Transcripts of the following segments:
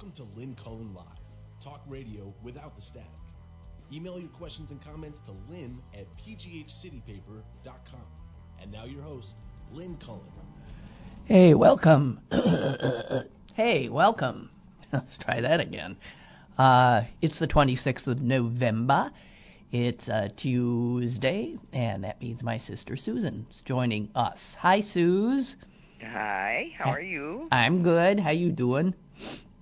Welcome to Lynn Cullen Live, talk radio without the static. Email your questions and comments to lynn at pghcitypaper.com. And now your host, Lynn Cullen. Hey, welcome. hey, welcome. Let's try that again. Uh, it's the 26th of November. It's a Tuesday, and that means my sister Susan's joining us. Hi, Suze. Hi, how are you? I'm good. How you doing?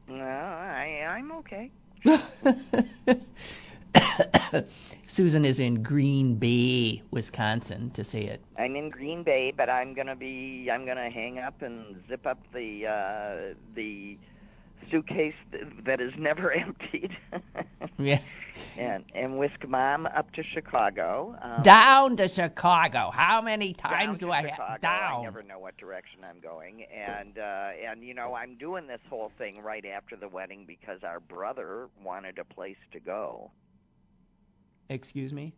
Well, I I'm okay. Susan is in Green Bay, Wisconsin, to say it. I'm in Green Bay, but I'm gonna be I'm gonna hang up and zip up the uh the suitcase th- that is never emptied. Yeah. and and whisk mom up to Chicago. Um, Down to Chicago. How many times do I Chicago. have down? I never know what direction I'm going, and uh, and you know I'm doing this whole thing right after the wedding because our brother wanted a place to go. Excuse me.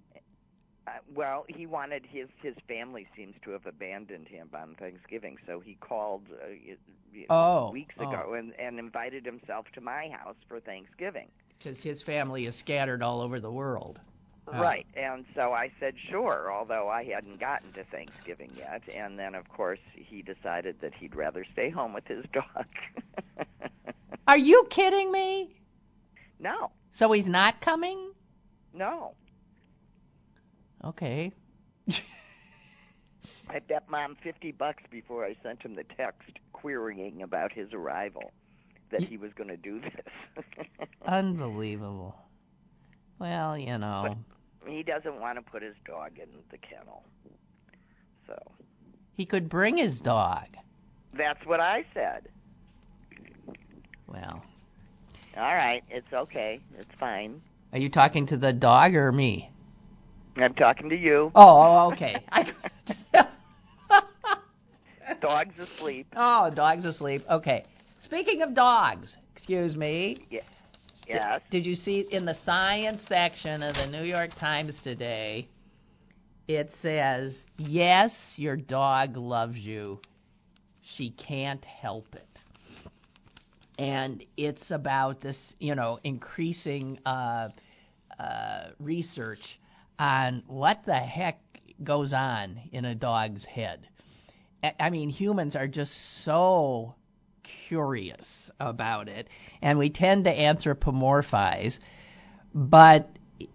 Uh, well, he wanted his his family seems to have abandoned him on Thanksgiving, so he called uh, y- y- Oh, weeks oh. ago and and invited himself to my house for Thanksgiving. Because his family is scattered all over the world. Oh. Right, and so I said sure, although I hadn't gotten to Thanksgiving yet. And then, of course, he decided that he'd rather stay home with his dog. Are you kidding me? no, So he's not coming? no. Okay. I bet mom fifty bucks before I sent him the text querying about his arrival that he was going to do this. Unbelievable. Well, you know. he doesn't want to put his dog in the kennel. So He could bring his dog. that's what I said. Well, All right, it's okay. It's fine. are you talking to the dog or me? I'm talking to you. Oh, okay. I, Dog's asleep. oh, dog's asleep. Okay. Speaking of dogs, excuse me. Yeah. Yes. Did you see in the science section of the New York Times today? It says, "Yes, your dog loves you. She can't help it." And it's about this, you know, increasing uh, uh, research on what the heck goes on in a dog's head. I- mean, humans are just so curious about it, and we tend to anthropomorphize. But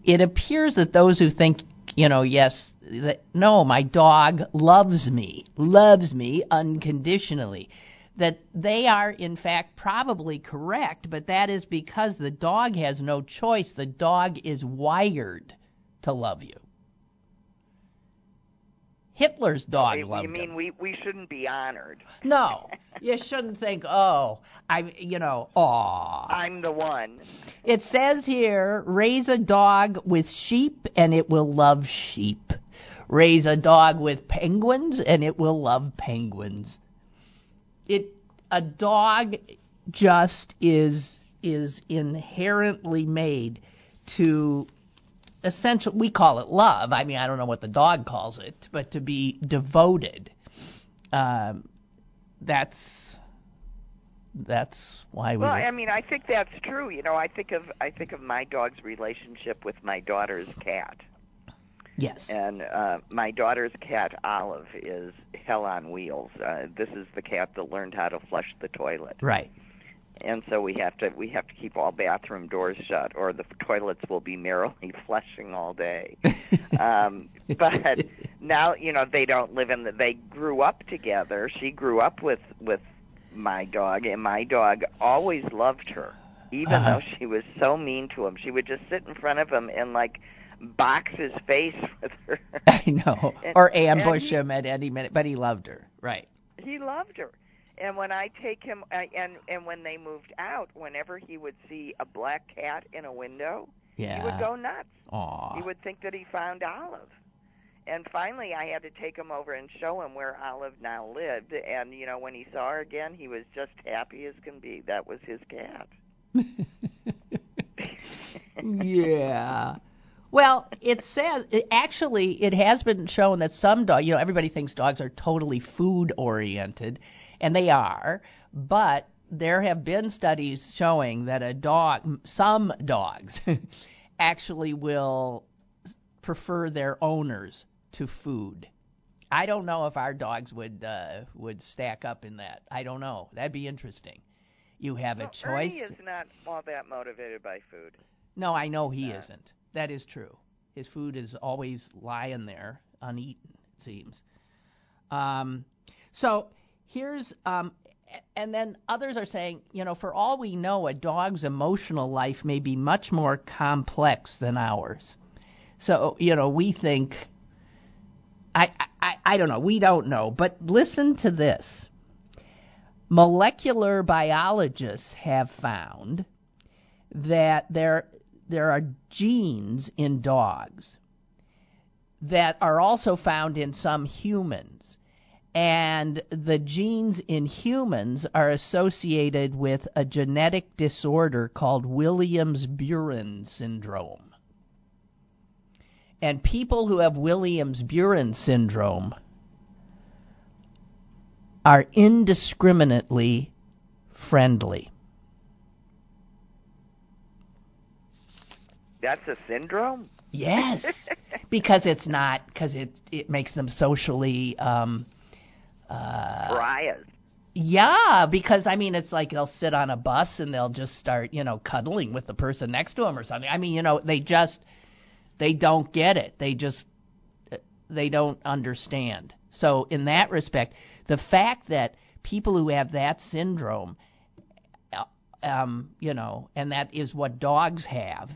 it appears that those who think, you know, yes, that, no, my dog loves me, loves me unconditionally, that they are in fact probably correct, but that is because the dog has no choice. The dog is wired to love you. Hitler's dog you, loved you mean him. we we shouldn't be honored? No, you shouldn't think, oh, I'm, you know, aw. I'm the one. It says here, raise a dog with sheep and it will love sheep. Raise a dog with penguins and it will love penguins. It a dog just is is inherently made to essential we call it love. I mean, I don't know what the dog calls it, but to be devoted. Um, that's that's why we. Well, I mean, I think that's true. You know, I think of I think of my dog's relationship with my daughter's cat, yes. and uh, my daughter's cat Olive is hell on wheels. Uh, this is the cat that learned how to flush the toilet, Right. And so we have to we have to keep all bathroom doors shut, or the toilets will be merrily flushing all day. um, but now you know they don't live in the. They grew up together. She grew up with with my dog, and my dog always loved her, even Uh-huh. though she was so mean to him. She would just sit in front of him and like box his face with her. I know. And- or ambush he- him at any minute, but he loved her. Right. he loved her. And when I take him, and and when they moved out, whenever he would see a black cat in a window, Yeah. he would go nuts. Aw. He would think that he found Olive. And finally, I had to take him over and show him where Olive now lived. And you know, when he saw her again, he was just happy as can be. That was his cat. yeah. Well, it says it, actually it has been shown that some dog, you know, everybody thinks dogs are totally food oriented, and they are, but there have been studies showing that a dog, some dogs, actually will prefer their owners to food. I don't know if our dogs would uh, would stack up in that. I don't know. That'd be interesting. You have a well, choice. Ernie is not all that motivated by food. No, I know he isn't. That is true. His food is always lying there uneaten. It seems. Um, so here's um, and then others are saying, you know, for all we know, a dog's emotional life may be much more complex than ours. So, you know, we think, I, I, I don't know, we don't know, but listen to this. Molecular biologists have found that there, there are genes in dogs that are also found in some humans and the genes in humans are associated with a genetic disorder called Williams Beuren syndrome. And people who have Williams Beuren syndrome are indiscriminately friendly. That's a syndrome? Yes, because it's not because it it makes them socially um, uh. Yeah, because I mean, it's like they'll sit on a bus and they'll just start, you know, cuddling with the person next to them or something. I mean, you know, they just they don't get it. They just they don't understand. So in that respect, the fact that people who have that syndrome, um, you know, and that is what dogs have.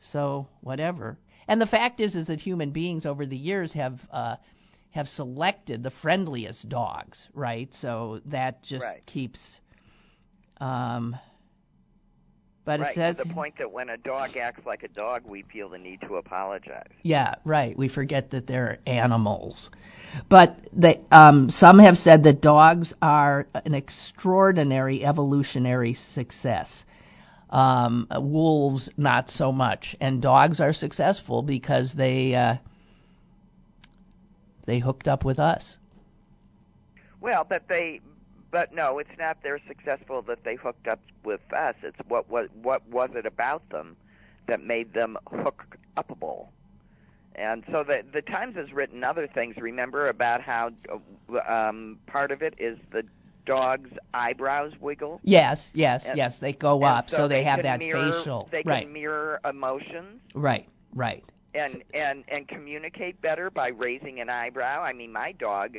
So whatever. And the fact is, is that human beings over the years have uh, have selected the friendliest dogs, right? So that just right. keeps. Um, but right, it says to the point that when a dog acts like a dog, we feel the need to apologize. Yeah, right. We forget that they're animals. But they, um, some have said that dogs are an extraordinary evolutionary success. Um, wolves, not so much. And dogs are successful because they uh, they hooked up with us. Well, but they, but no, it's not. They're successful that they hooked up with us. It's what was what was it about them that made them hook upable. And so the the Times has written other things. Remember about how um, part of it is the dog's eyebrows wiggle. Yes, yes, And- yes. They go up, so, so, they, have that mirror, facial. They can right, mirror emotions right, right. And and and communicate better by raising an eyebrow. I mean, my dog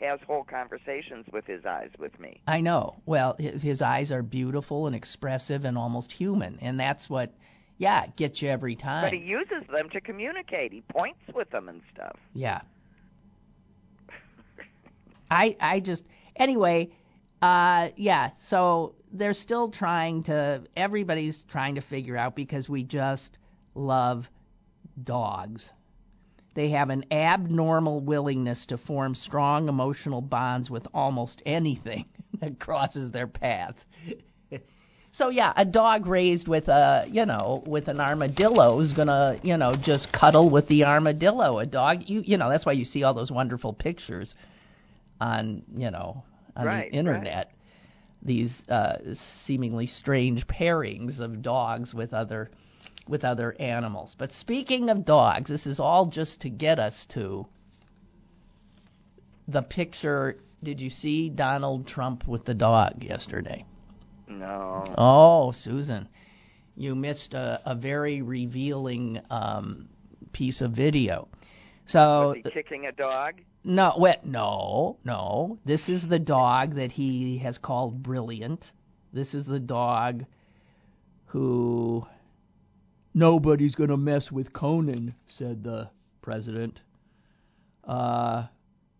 has whole conversations with his eyes with me. I know. Well, his, his eyes are beautiful and expressive and almost human, and that's what, yeah, gets you every time. But he uses them to communicate. He points with them and stuff. Yeah. I I just anyway, uh yeah, so they're still trying to everybody's trying to figure out because we just love dogs. They have an abnormal willingness to form strong emotional bonds with almost anything that crosses their path. So yeah, a dog raised with a you know with an armadillo is gonna you know just cuddle with the armadillo. A dog, you you know that's why you see all those wonderful pictures on you know on Right, the internet. These uh, seemingly strange pairings of dogs with other with other animals. But speaking of dogs, this is all just to get us to the picture. Did you see Donald Trump with the dog yesterday? No. Oh, Susan, you missed a, a very revealing um, piece of video. So kicking a dog? no, wait, no, no. This is the dog that he has called brilliant. This is the dog who nobody's gonna mess with Conan, said the president. Uh,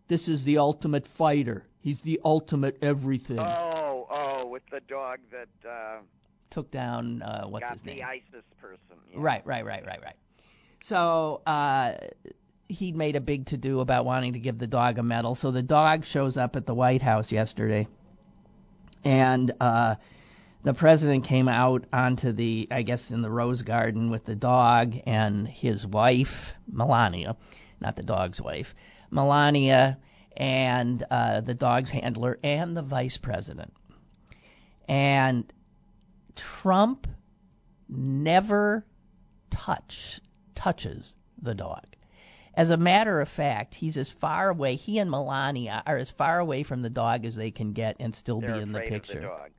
this is the ultimate fighter. He's the ultimate everything. Oh, oh, with the dog that uh, Took down uh, what's his name? the ISIS person. yeah. Right, right, right, right, right. So uh, he made a big to do about wanting to give the dog a medal. So the dog shows up at the White House yesterday, and uh, the president came out onto the, I guess, in the Rose Garden with the dog and his wife, Melania, not the dog's wife, Melania. and uh, the dog's handler and the vice president. And Trump never touch touches the dog. As a matter of fact, he's as far away. He and Melania are as far away from the dog as they can get and still They're be in the picture. the.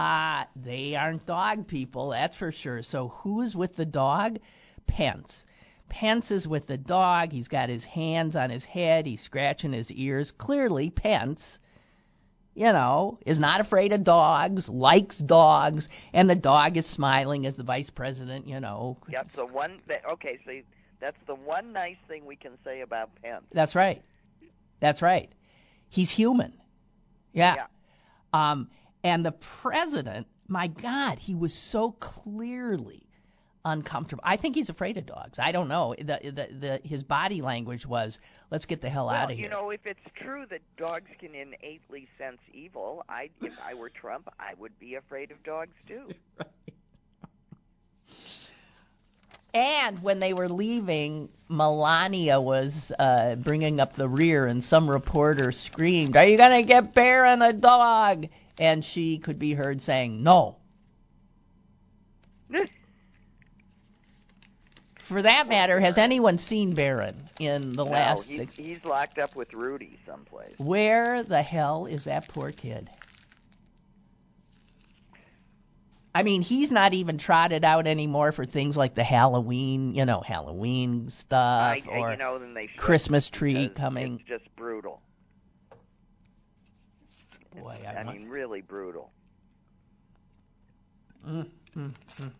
Uh, they aren't dog people, that's for sure. So who's with the dog? Pence. Pence is with the dog. He's got his hands on his head. He's scratching his ears. Clearly, Pence, you know, is not afraid of dogs, likes dogs, and the dog is smiling as the vice president, you know. That's the one. Okay, so that's the one nice thing we can say about Pence. That's right. That's right. He's human. Yeah. Yeah. Um, and the president, my God, he was so clearly uncomfortable. I think he's afraid of dogs. I don't know. The, the, the, his body language was, "Let's get the hell well, out of here." you know, if it's true that dogs can innately sense evil, I if I were Trump, I would be afraid of dogs too. And when they were leaving, Melania was uh, bringing up the rear, and some reporter screamed, "Are you going to get bear Barron a dog?" And she could be heard saying, "No." For that matter, has anyone seen Barron in the no, last he's, six? he's locked up with Rudy someplace. Where the hell is that poor kid? I mean, he's not even trotted out anymore for things like the Halloween, you know, Halloween stuff I, or you know, then they should, Christmas tree coming. It's just brutal. Boy, I, I want- mean, really brutal. Mm, mm, mm.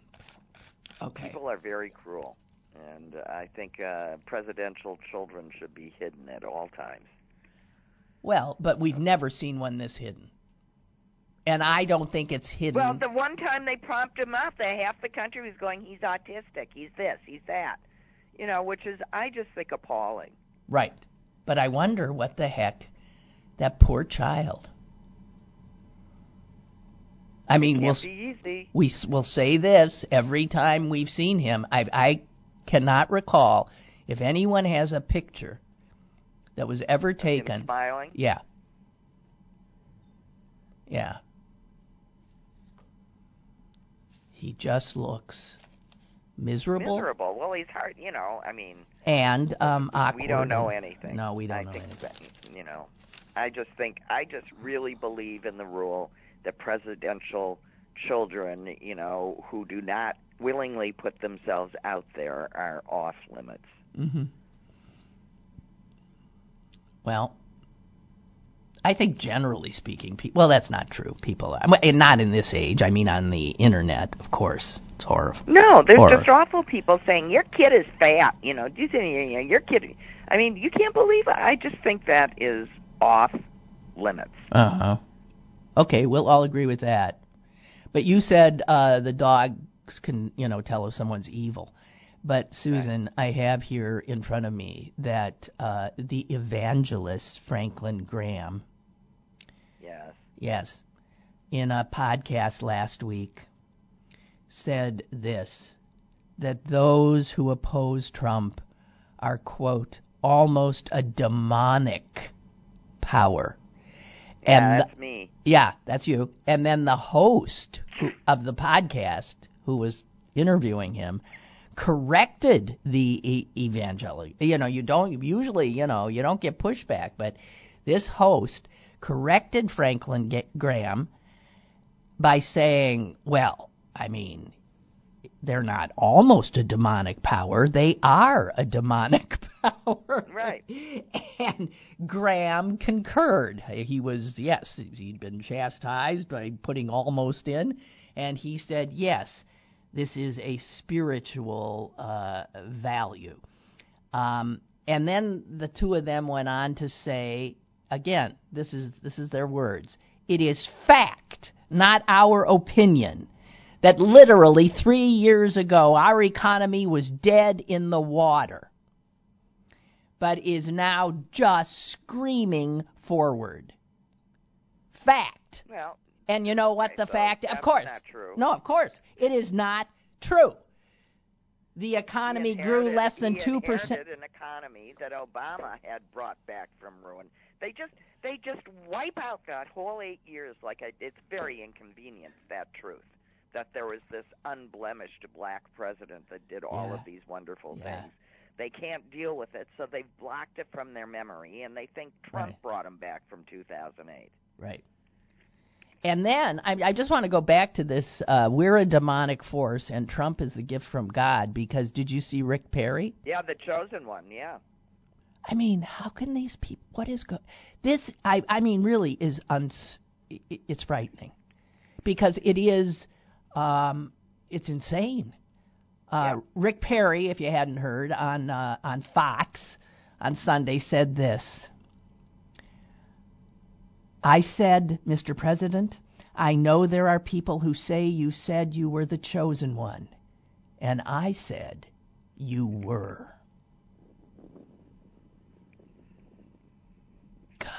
Okay. People are very cruel, and uh, I think uh, presidential children should be hidden at all times. Well, but we've never seen one this hidden. And I don't think it's hidden. Well, the one time they propped him up, the half the country was going, "He's autistic. He's this. He's that." You know, which is I just think appalling. Right. But I wonder what the heck that poor child. I mean, we'll we will say this every time we've seen him. I I cannot recall if anyone has a picture that was ever taken. smiling. Yeah. Yeah. He just looks miserable, Miserable. Well, he's hard. You know, I mean, and um awkward. we don't know anything. No, we don't I know think anything. That, you know, I just think I just really believe in the rule that presidential children, you know, who do not willingly put themselves out there are off limits. hmm Well, I think generally speaking, pe- well, that's not true. People, I mean, not in this age. I mean, on the internet, of course, it's horrible. No, there's Or- just awful people saying your kid is fat. You know, do you think your kid? I mean, you can't believe it. I just think that is off limits. Uh huh. Okay, we'll all agree with that. But you said uh, the dogs can, you know, tell if someone's evil. But Susan, I have here in front of me that uh, the evangelist Franklin Graham, Yes. yes, in a podcast last week, said this: that those who oppose Trump are quote almost a demonic power. And Yeah, the- that's me. Yeah, that's you. And then the host of the podcast, who was interviewing him, corrected the e- evangelic. You know, you don't usually, you know, you don't get pushback, but this host corrected Franklin Ga- Graham by saying, "Well, I mean, they're not almost a demonic power; they are a demonic power." Right. And Graham concurred. He was yes, he'd been chastised by putting almost in, and he said yes, this is a spiritual uh, value. Um, and then the two of them went on to say again, this is this is their words. It is fact, not our opinion, that literally three years ago our economy was dead in the water, but is now just screaming forward. Fact. Well, And you know what the so fact? Of course. not true. No, of course. It is not true. the economy grew less than two percent. an economy that Obama had brought back from ruin. They just they just wipe out that whole eight years like I, it's very inconvenient that truth that there was this unblemished black president that did all Yeah. of these wonderful Yeah. things. They can't deal with it, so they've blocked it from their memory, and they think Trump Right. brought him back from 2008. Right. And then I, I just want to go back to this. Uh, we're a demonic force, and Trump is the gift from God. Because did you see Rick Perry? Yeah, the chosen one. Yeah. I mean, how can these people? What is go? This I I mean, really is uns. It's frightening, because it is, um, it's insane. Uh, Yeah. Rick Perry, if you hadn't heard on uh, on Fox on Sunday, said this. I said, Mr. President, I know there are people who say you said you were the chosen one, and I said you were. God.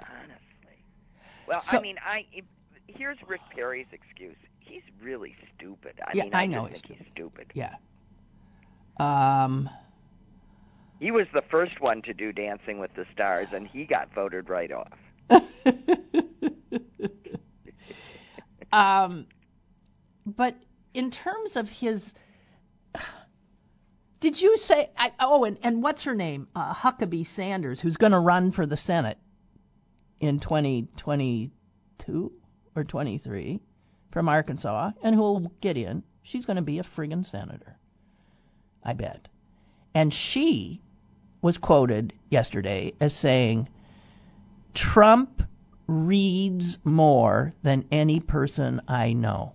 Honestly. Well, So- I mean, I if, here's Rick Perry's excuse. He's really stupid. I Yeah, mean, I I, know he's think he's stupid. Yeah. Um. He was the first one to do Dancing with the Stars, and he got voted right off. um. But in terms of his, did you say? I, oh, and and what's her name? Uh, Huckabee Sanders, who's going to run for the Senate in 2022 or 23 from Arkansas, and who'll get in. She's going to be a friggin' senator. I bet. And she was quoted yesterday as saying, Trump reads more than any person I know.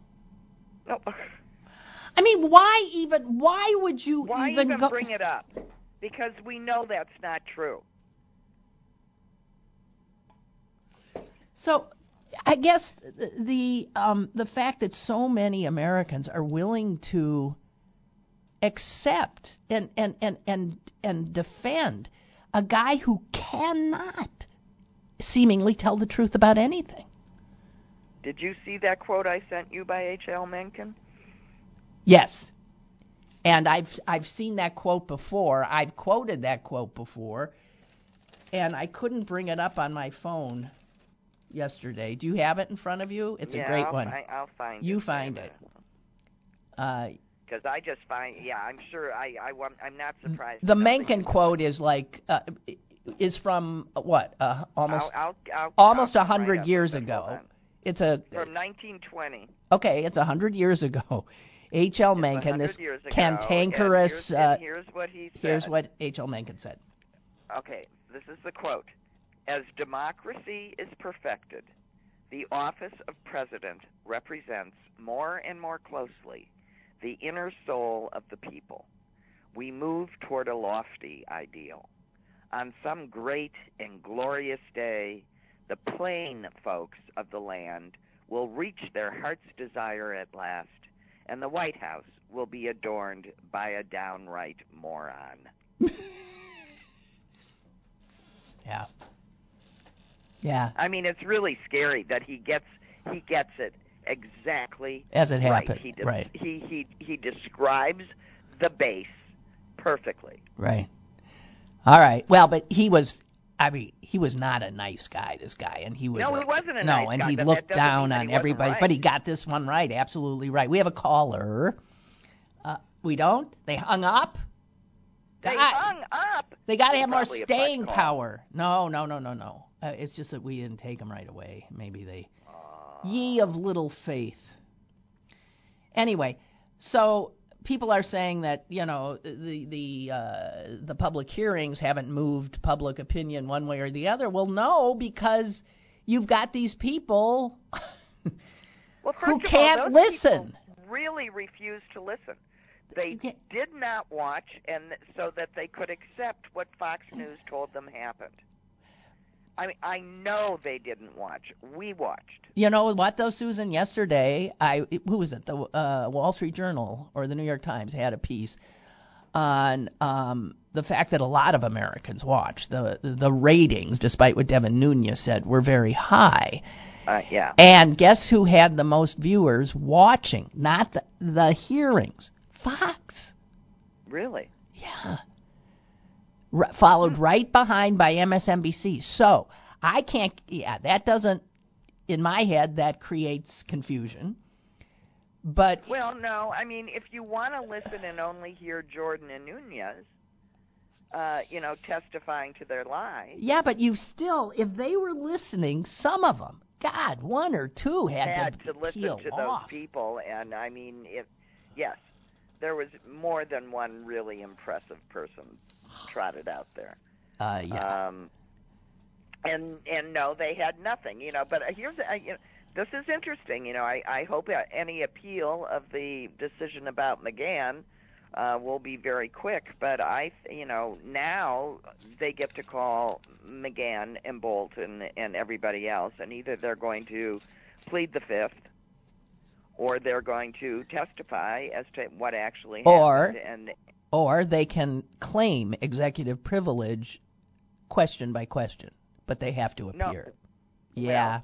No, I mean, why even? Why would you why even, even go? bring it up? Because we know that's not true. So, I guess the the, um, the fact that so many Americans are willing to accept and and and and and defend a guy who cannot seemingly tell the truth about anything. Did you see that quote I sent you by H.L. Mencken? Yes. And I've I've seen that quote before. I've quoted that quote before. And I couldn't bring it up on my phone yesterday. Do you have it in front of you? It's yeah, a great I'll one. Fi- I'll find You it. find it. Uh, Because I just find, yeah, I'm sure I, I I'm not surprised. the Mencken quote is like uh, is from uh, what? Uh, almost I'll, I'll, I'll, almost a come right hundred years with it. Hold ago. It's a From 1920. okay. It's a hundred years ago. H.L. Mencken, this ago, cantankerous. And here's, uh, and here's what he said. here's what H.L. Mencken said. Okay, this is the quote. As democracy is perfected, the office of president represents more and more closely the inner soul of the people. We move toward a lofty ideal. On some great and glorious day, the plain folks of the land will reach their heart's desire at last, and the White House will be adorned by a downright moron. Yeah. Yeah. I mean, it's really scary that he gets he gets it exactly As it right. happened. He de- right. He he he describes the base perfectly. Right. All right. Well, but he was. I mean, he was not a nice guy. This guy, and he was. No, a- he wasn't a no, nice and guy, he that looked down on everybody. right. But he got this one right. Absolutely right. We have a caller. Uh, we don't. They hung up. They God. hung up. They got to have more probably a butt staying power. No, no, no, no, no. Uh, it's just that we didn't take them right away. Maybe they. Ye of little faith. Anyway, so people are saying that you know the the uh, the public hearings haven't moved public opinion one way or the other. Well, no, because you've got these people Well, who all, can't those listen. Really refuse to listen. They did not watch, and th- so that they could accept what Fox News told them happened. I mean, I know they didn't watch. We watched. You know what though, Susan? Yesterday, I who was it? The uh, Wall Street Journal or the New York Times had a piece on um, the fact that a lot of Americans watch The the ratings, despite what Devin Nunes said, were very high. Uh, yeah. And guess who had the most viewers watching? Not the, the hearings. Fox. Really? Yeah. R- followed right behind by MSNBC. So I can't. Yeah, that doesn't. In my head, that creates confusion. But Well, no. I mean, if you want to listen and only hear Jordan and Nunes, uh, you know, testifying to their lies, yeah, but you still, if they were listening, some of them, God, one or two had, had to listen peel to off. those people, and I mean, if yes, there was more than one really impressive person trotted out there. Uh, yeah. Um, and and no, they had nothing, you know. But here's uh, you know, this is interesting, you know. I I hope uh, any appeal of the decision about McGahn uh, will be very quick. But I, you know, now they get to call McGahn and Bolt and and everybody else, and either they're going to plead the fifth. Or they're going to testify as to what actually Or- happened, and or they can claim executive privilege question by question, but they have to No. appear. yeah.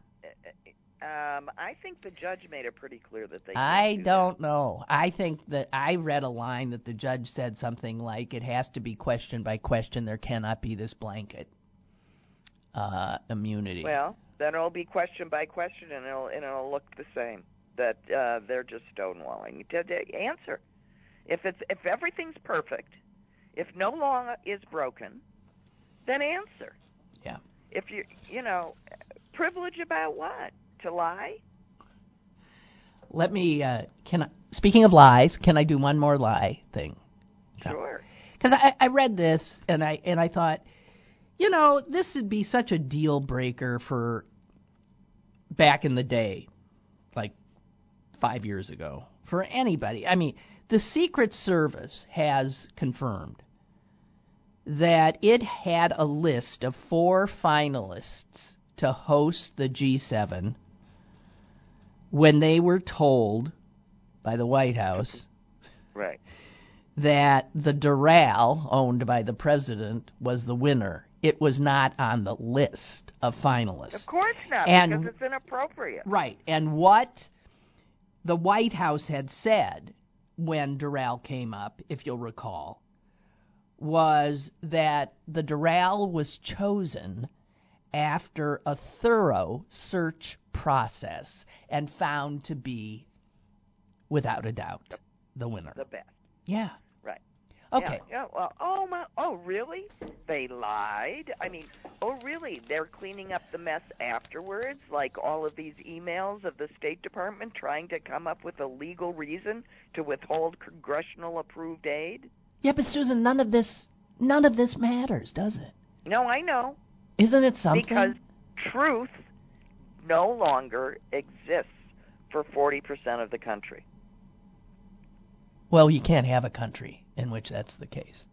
Um, I think the judge made it pretty clear that they. I do don't know. I think that I read a line that the judge said something like, "It has to be question by question. There cannot be this blanket uh, immunity." Well, then it'll be question by question, and it'll and it'll look the same. That uh, they're just stonewalling. To, to answer, if it's if everything's perfect, if no law is broken, then answer. Yeah. If you you know, privilege about what? To lie? Let me. Uh, can I, speaking of lies, can I do one more lie thing? Sure. Because I, I read this and I and I thought, you know, this would be such a deal breaker for back in the day, like five years ago, for anybody. I mean, the Secret Service has confirmed that it had a list of four finalists to host the G7 when they were told by the White House Right. that the Doral, owned by the president, was the winner. It was not on the list of finalists. Of course not, And- because it's inappropriate. Right. And what the White House had said when Doral came up, if you'll recall, was that the Doral was chosen after a thorough search process and found to be, without a doubt, the winner. The best. Yeah. Okay. Yeah, yeah, well, oh my, oh really? They lied. I mean, oh really? They're cleaning up the mess afterwards, like all of these emails of the State Department trying to come up with a legal reason to withhold congressional approved aid. Yeah, but Susan, none of this none of this matters, does it? No, I know Isn't it something? because truth no longer exists for forty percent of the country. Well, you can't have a country in which that's the case.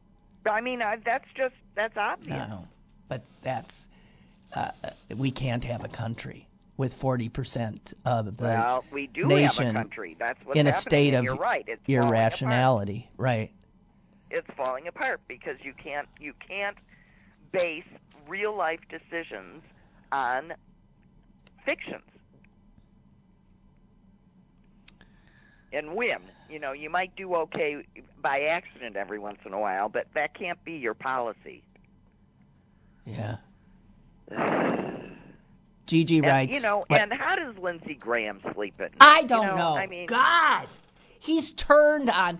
I mean, I, that's just that's obvious. No, but that's uh, we can't have a country with forty percent of the well, we do have a nation country. That's what's in a happening, state of you're right. It's irrationality. Right. it's falling apart because you can't you can't base real life decisions on fictions and win you know you might do okay by accident every once in a while but that can't be your policy Yeah. Gigi and, writes. you know what- and how does lindsey graham sleep at night I don't know, know. i mean God, he's turned on.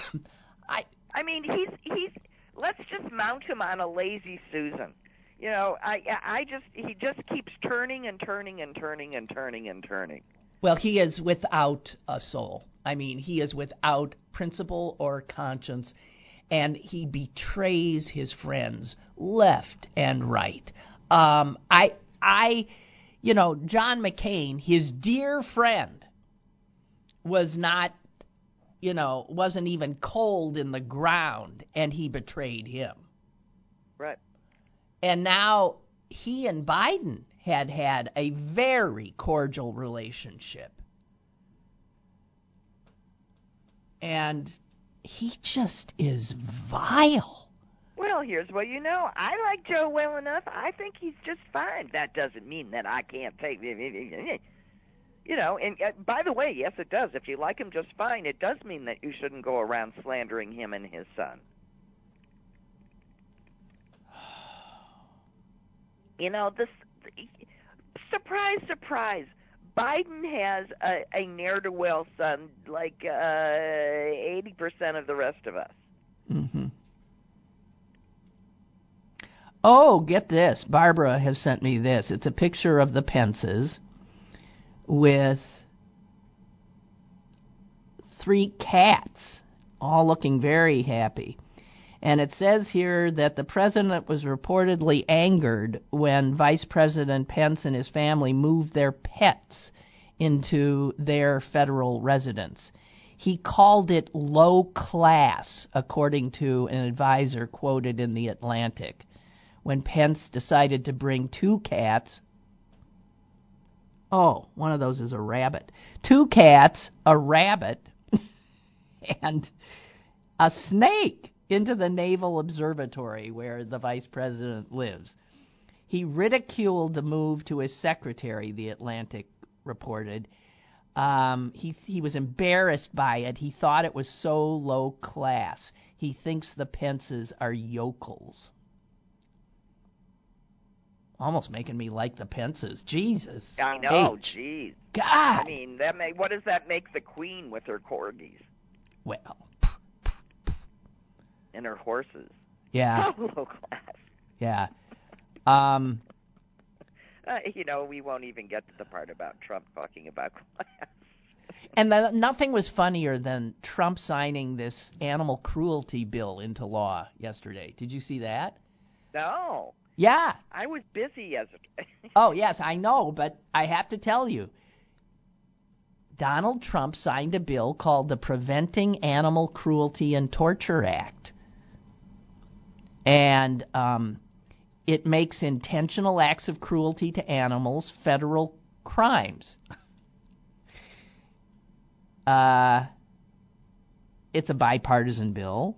I I mean, he's he's. Let's just mount him on a lazy Susan. You know, I I just he just keeps turning and turning and turning and turning and turning. Well, he is without a soul. I mean, he is without principle or conscience, and he betrays his friends left and right. Um, I, I, you know, John McCain, his dear friend, was not, you know, wasn't even cold in the ground, and he betrayed him. Right. And now he and Biden had had a very cordial relationship. And he just is vile. Well, here's what you know. I like Joe well enough. I think he's just fine. That doesn't mean that I can't take. You You know, and uh, by the way, yes, it does. If you like him just fine, it does mean that you shouldn't go around slandering him and his son. You know, this surprise, surprise. Biden has a, a ne'er do well son, like uh, eighty percent of the rest of us. Mm-hmm. Oh, get this. Barbara has sent me this. It's a picture of the Pences with three cats, all looking very happy. And it says here that the president was reportedly angered when Vice President Pence and his family moved their pets into their federal residence. He called it low class, according to an advisor quoted in The Atlantic. When Pence decided to bring two cats, oh, one of those is a rabbit, two cats, a rabbit, and a snake into the Naval Observatory where the vice president lives. He ridiculed the move to his secretary, the Atlantic reported. Um, he he was embarrassed by it. He thought it was so low class. He thinks the Pences are yokels. Almost making me like the Pences. Jesus. I know. Jeez. God. I mean, that may, what does that make the queen with her corgis Well, and her horses? yeah, How low class. yeah. Um, Uh, you know, we won't even get to the part about Trump talking about class. and the, nothing was funnier than Trump signing this animal cruelty bill into law yesterday. Did you see that? No, Yeah. I was busy yesterday. Oh, yes, I know, but I have to tell you. Donald Trump signed a bill called the Preventing Animal Cruelty and Torture Act. And um, it makes intentional acts of cruelty to animals federal crimes. Uh, it's a bipartisan bill.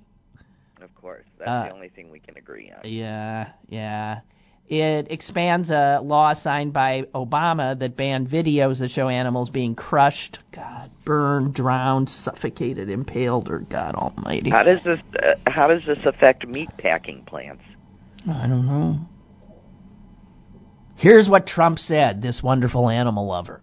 of course, that's Uh, the only thing we can agree on. Yeah, yeah. It expands a law signed by Obama that banned videos that show animals being crushed, God, burned, drowned, suffocated, impaled, or God Almighty. How does this uh, How does this affect meat packing plants? I don't know. Here's what Trump said, this wonderful animal lover.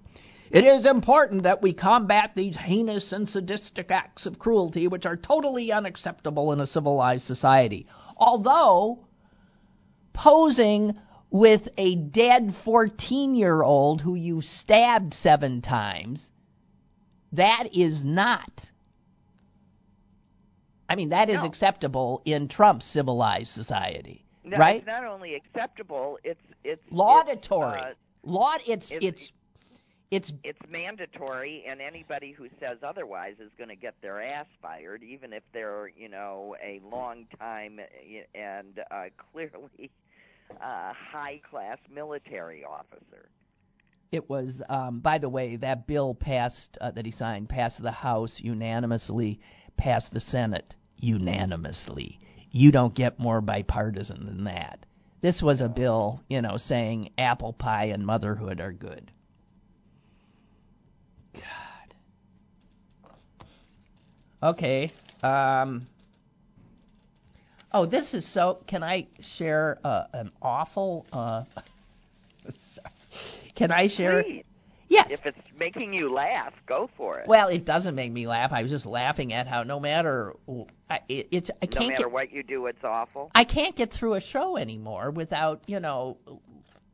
It is important that we combat these heinous and sadistic acts of cruelty which are totally unacceptable in a civilized society. Although posing with a dead 14 year old who you stabbed seven times, that is not. I mean, that is No. acceptable in Trump's civilized society, No, right? It's not only acceptable; it's it's Laudatory. It's, uh, Laud. It's it's- it's it's it's mandatory, and anybody who says otherwise is going to get their ass fired, even if they're you know a long time uh, and uh, clearly uh, high class military officer. it was. Um, by the way, that bill passed uh, that he signed passed the House unanimously, passed the Senate unanimously. You don't get more bipartisan than that. This was a bill, you know, saying apple pie and motherhood are good. God. Okay. Um. Oh, this is so. Can I share uh, an awful? Uh, can I share? Please, Yes. if it's making you laugh, go for it. Well, it doesn't make me laugh. I was just laughing at how no matter I, it, it's I no can't matter get what you do, it's awful. I can't get through a show anymore without you know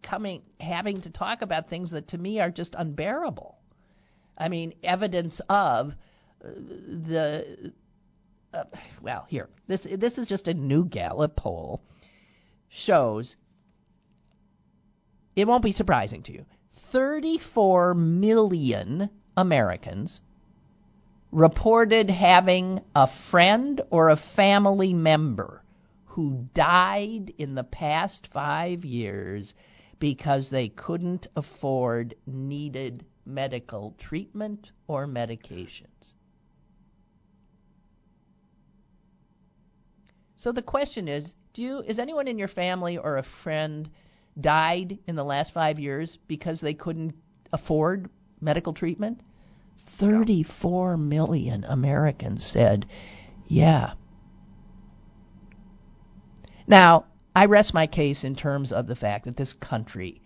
coming having to talk about things that to me are just unbearable. I mean, evidence of uh, the uh, well here this this is just a new Gallup poll shows it won't be surprising to you 34 million Americans reported having a friend or a family member who died in the past 5 years because they couldn't afford needed medical treatment or medications. So the question is, do you is anyone in your family or a friend died in the last 5 years because they couldn't afford medical treatment? 34 million Americans said, yeah. Now, I rest my case in terms of the fact that this country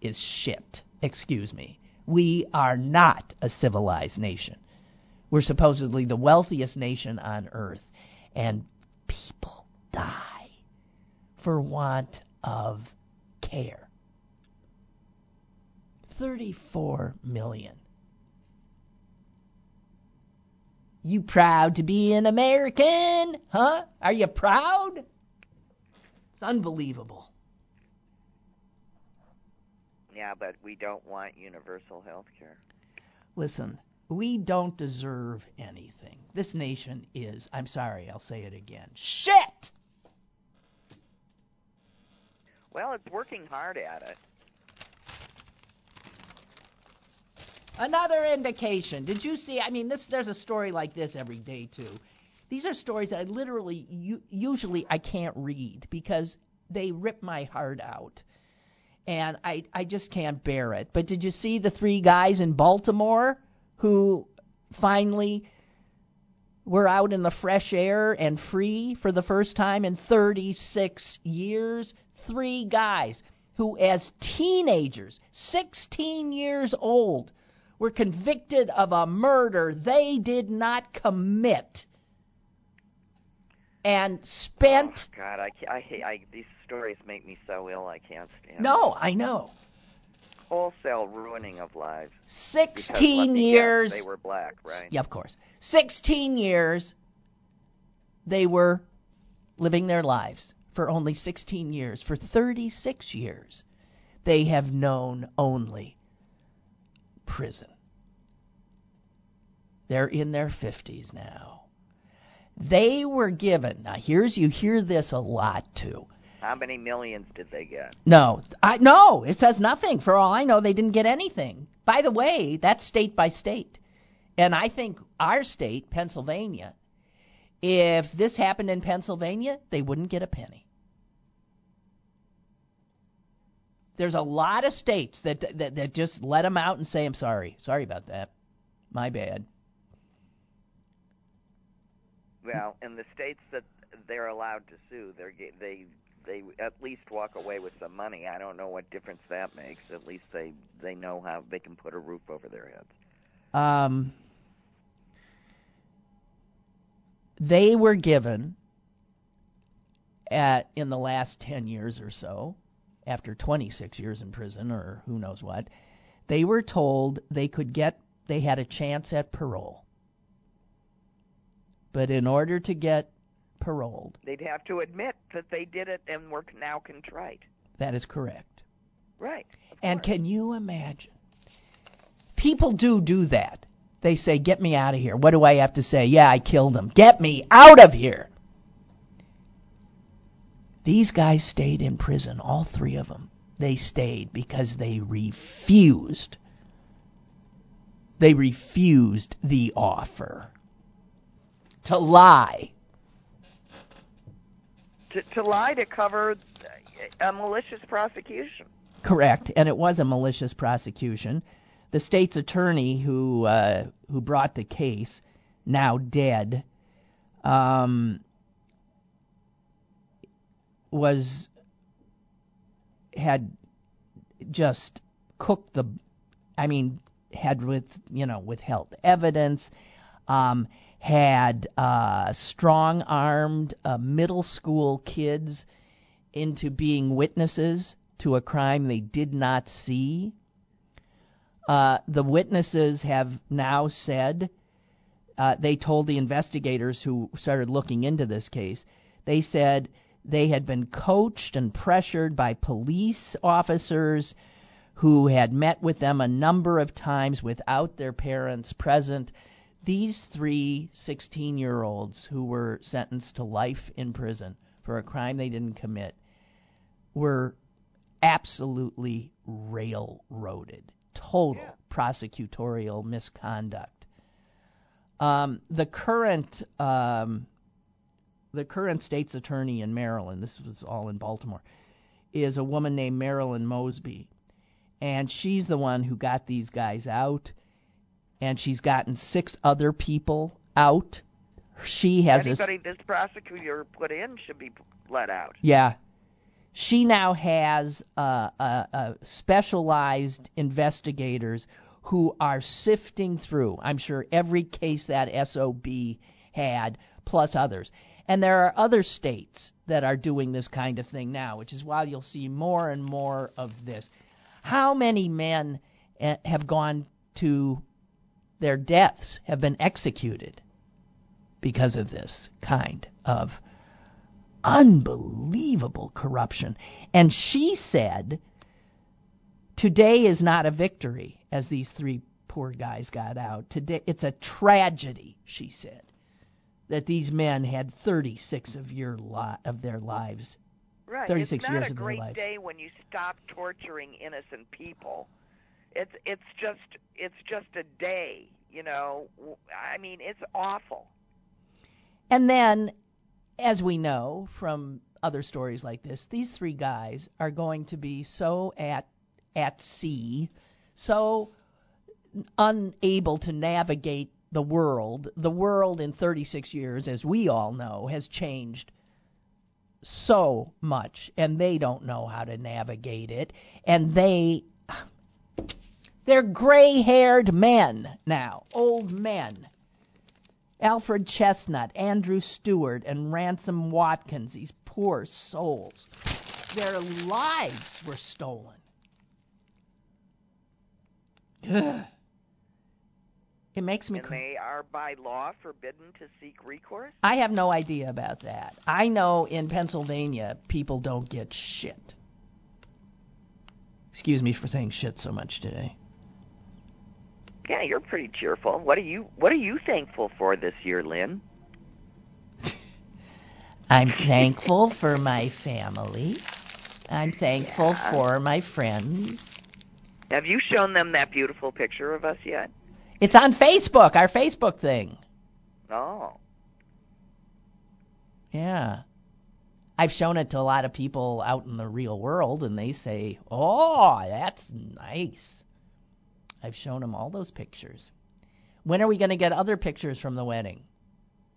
is shit. Excuse me. We are not a civilized nation. We're supposedly the wealthiest nation on earth, and people die for want of care. 34 million. You proud to be an American? Huh? Are you proud? It's unbelievable. Yeah, but we don't want universal health care. Listen, we don't deserve anything. This nation is, I'm sorry, I'll say it again, shit! Well, it's working hard at it. Another indication. Did you see? I mean, this there's a story like this every day too. These are stories that I literally usually I can't read because they rip my heart out. And I I just can't bear it. But did you see the three guys in Baltimore who finally were out in the fresh air and free for the first time in 36 years? Three guys who as teenagers, 16 years old, were convicted of a murder they did not commit and spent. Oh, God, I, I I, these stories make me so ill. I can't stand. No, I know. Wholesale ruining of lives. Sixteen years. Guess, they were black, right? Yeah, of course. Sixteen years. They were living their lives for only 16 years. For 36 years, they have known only prison. They're in their 50s now. They were given, now here's, you hear this a lot too. How many millions did they get? No, I, no, it says nothing. For all I know, they didn't get anything. By the way, that's state by state. And I think our state, Pennsylvania, if this happened in Pennsylvania, they wouldn't get a penny. There's a lot of states that, that that just let them out and say, "I'm sorry, sorry about that, my bad." Well, in the states that they're allowed to sue, they're they they at least walk away with some money. I don't know what difference that makes. At least they they know how they can put a roof over their heads. Um, they were given at in the last 10 years or so after 26 years in prison or who knows what, they were told they could get they had a chance at parole. But in order to get paroled, they'd have to admit that they did it and were now contrite. That is correct. Right. And can you imagine? People do do that. They say, "Get me out of here." What do I have to say? Yeah, I killed him. Get me out of here. These guys stayed in prison, all three of them. They stayed because they refused. They refused the offer to lie. To, to lie to cover a malicious prosecution. Correct, and it was a malicious prosecution. The state's attorney who uh, who brought the case, now dead, um, was had just cooked the I mean had with you know withheld evidence um, had uh, strong armed uh, middle school kids into being witnesses to a crime they did not see. Uh, the witnesses have now said uh, they told the investigators who started looking into this case. They said they had been coached and pressured by police officers who had met with them a number of times without their parents present. These three 16 year olds who were sentenced to life in prison for a crime they didn't commit were absolutely railroaded. Total yeah. prosecutorial misconduct. Um, the current um, the current state's attorney in Maryland, this was all in Baltimore, is a woman named Marilyn Mosby. and she's the one who got these guys out, and she's gotten six other people out. She has anybody a, this prosecutor put in should be let out. Yeah, she now has uh, uh, uh, specialized investigators who are sifting through. I'm sure every case that SOB had, plus others. And there are other states that are doing this kind of thing now, which is why you'll see more and more of this. How many men eh, have gone to their deaths, have been executed because of this kind of unbelievable corruption? And she said, Today is not a victory, as these three poor guys got out. Today, it's a tragedy, she said that these men had 36 of your li- of their lives. Right. 36 it's years not a great lives. day when you stop torturing innocent people. It's it's just it's just a day, you know. I mean, it's awful. And then as we know from other stories like this, these three guys are going to be so at at sea, so unable to navigate the world, the world in 36 years, as we all know, has changed so much, and they don't know how to navigate it. And they, they're gray haired men now, old men. Alfred Chestnut, Andrew Stewart, and Ransom Watkins, these poor souls. Their lives were stolen. Ugh. It makes me. And they are by law forbidden to seek recourse. I have no idea about that. I know in Pennsylvania people don't get shit. Excuse me for saying shit so much today. Yeah, you're pretty cheerful. What are you What are you thankful for this year, Lynn? I'm thankful for my family. I'm thankful yeah. for my friends. Have you shown them that beautiful picture of us yet? It's on Facebook, our Facebook thing. Oh. Yeah. I've shown it to a lot of people out in the real world, and they say, oh, that's nice. I've shown him all those pictures. When are we going to get other pictures from the wedding?